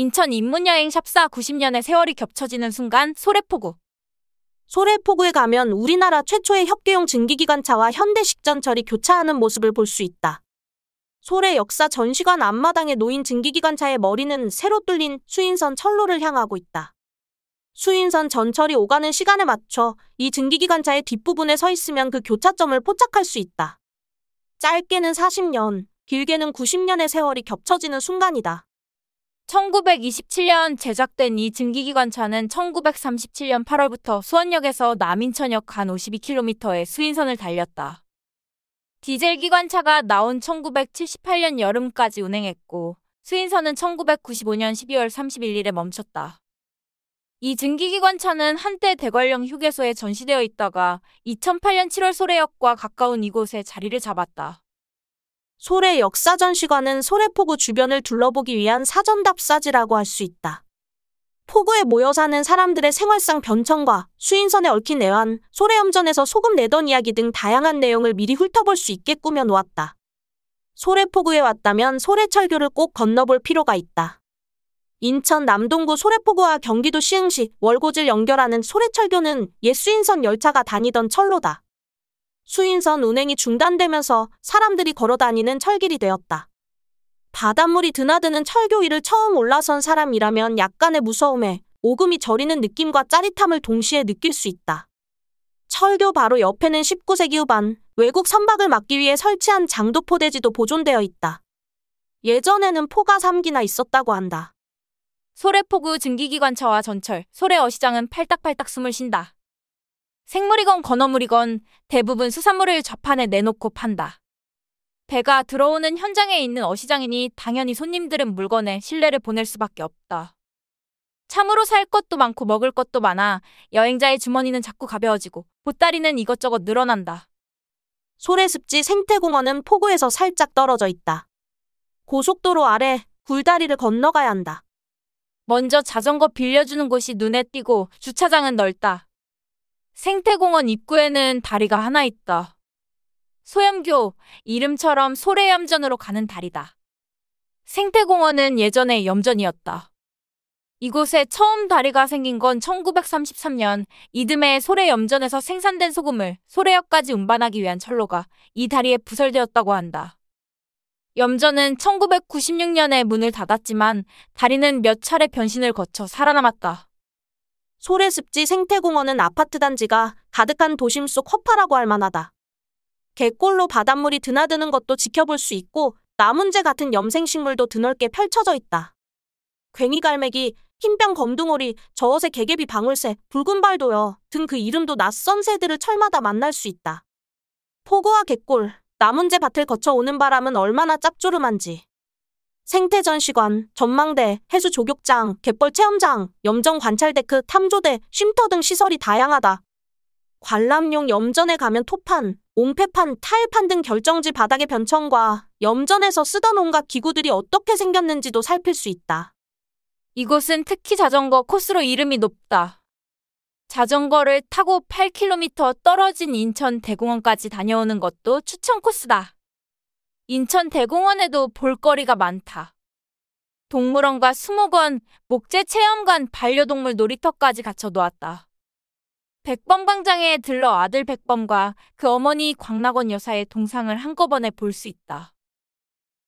인천 입문여행 샵사 90년의 세월이 겹쳐지는 순간 소래포구. 소래포구에 가면 우리나라 최초의 협계용 증기기관차와 현대식전철이 교차하는 모습을 볼 수 있다. 소래 역사 전시관 앞마당에 놓인 증기기관차의 머리는 새로 뚫린 수인선 철로를 향하고 있다. 수인선 전철이 오가는 시간에 맞춰 이 증기기관차의 뒷부분에 서 있으면 그 교차점을 포착할 수 있다. 짧게는 40년, 길게는 90년의 세월이 겹쳐지는 순간이다. 1927년 제작된 이 증기기관차는 1937년 8월부터 수원역에서 남인천역 간 52km의 수인선을 달렸다. 디젤 기관차가 나온 1978년 여름까지 운행했고 수인선은 1995년 12월 31일에 멈췄다. 이 증기기관차는 한때 대관령 휴게소에 전시되어 있다가 2008년 7월 소래역과 가까운 이곳에 자리를 잡았다. 소래 역사전 시관은 소래포구 주변을 둘러보기 위한 사전 답사지라고 할 수 있다. 포구에 모여 사는 사람들의 생활상 변천과 수인선에 얽힌 애환, 소래염전에서 소금 내던 이야기 등 다양한 내용을 미리 훑어볼 수 있게 꾸며 놓았다. 소래포구에 왔다면 소래철교를 꼭 건너볼 필요가 있다. 인천 남동구 소래포구와 경기도 시흥시 월고질 연결하는 소래철교는 옛 수인선 열차가 다니던 철로다. 수인선 운행이 중단되면서 사람들이 걸어 다니는 철길이 되었다. 바닷물이 드나드는 철교 위를 처음 올라선 사람이라면 약간의 무서움에 오금이 저리는 느낌과 짜릿함을 동시에 느낄 수 있다. 철교 바로 옆에는 19세기 후반 외국 선박을 막기 위해 설치한 장도 포대지도 보존되어 있다. 예전에는 포가 3기나 있었다고 한다. 소래포구 증기기관차와 전철, 소래어시장은 팔딱팔딱 숨을 쉰다. 생물이건 건어물이건 대부분 수산물을 좌판에 내놓고 판다. 배가 들어오는 현장에 있는 어시장이니 당연히 손님들은 물건에 신뢰를 보낼 수밖에 없다. 참으로 살 것도 많고 먹을 것도 많아 여행자의 주머니는 자꾸 가벼워지고 보따리는 이것저것 늘어난다. 소래습지 생태공원은 포구에서 살짝 떨어져 있다. 고속도로 아래 굴다리를 건너가야 한다. 먼저 자전거 빌려주는 곳이 눈에 띄고 주차장은 넓다. 생태공원 입구에는 다리가 하나 있다. 소염교, 이름처럼 소래염전으로 가는 다리다. 생태공원은 예전에 염전이었다. 이곳에 처음 다리가 생긴 건 1933년 이듬해 소래염전에서 생산된 소금을 소래역까지 운반하기 위한 철로가 이 다리에 부설되었다고 한다. 염전은 1996년에 문을 닫았지만 다리는 몇 차례 변신을 거쳐 살아남았다. 소래습지 생태공원은 아파트 단지가 가득한 도심 속 허파라고 할 만하다. 갯골로 바닷물이 드나드는 것도 지켜볼 수 있고 나문재 같은 염생식물도 드넓게 펼쳐져 있다. 괭이갈매기, 흰병 검둥오리, 저어새 개개비 방울새, 붉은 발도여 등 그 이름도 낯선 새들을 철마다 만날 수 있다. 포구와 갯골, 나문재 밭을 거쳐 오는 바람은 얼마나 짭조름한지. 생태전시관, 전망대, 해수 조격장, 갯벌 체험장, 염전 관찰데크, 탐조대, 쉼터 등 시설이 다양하다. 관람용 염전에 가면 토판, 옹패판, 타일판 등 결정지 바닥의 변천과 염전에서 쓰던 온갖 기구들이 어떻게 생겼는지도 살필 수 있다. 이곳은 특히 자전거 코스로 이름이 높다. 자전거를 타고 8km 떨어진 인천 대공원까지 다녀오는 것도 추천 코스다. 인천 대공원에도 볼거리가 많다. 동물원과 수목원, 목재 체험관, 반려동물 놀이터까지 갖춰 놓았다. 백범 광장에 들러 아들 백범과 그 어머니 광락원 여사의 동상을 한꺼번에 볼 수 있다.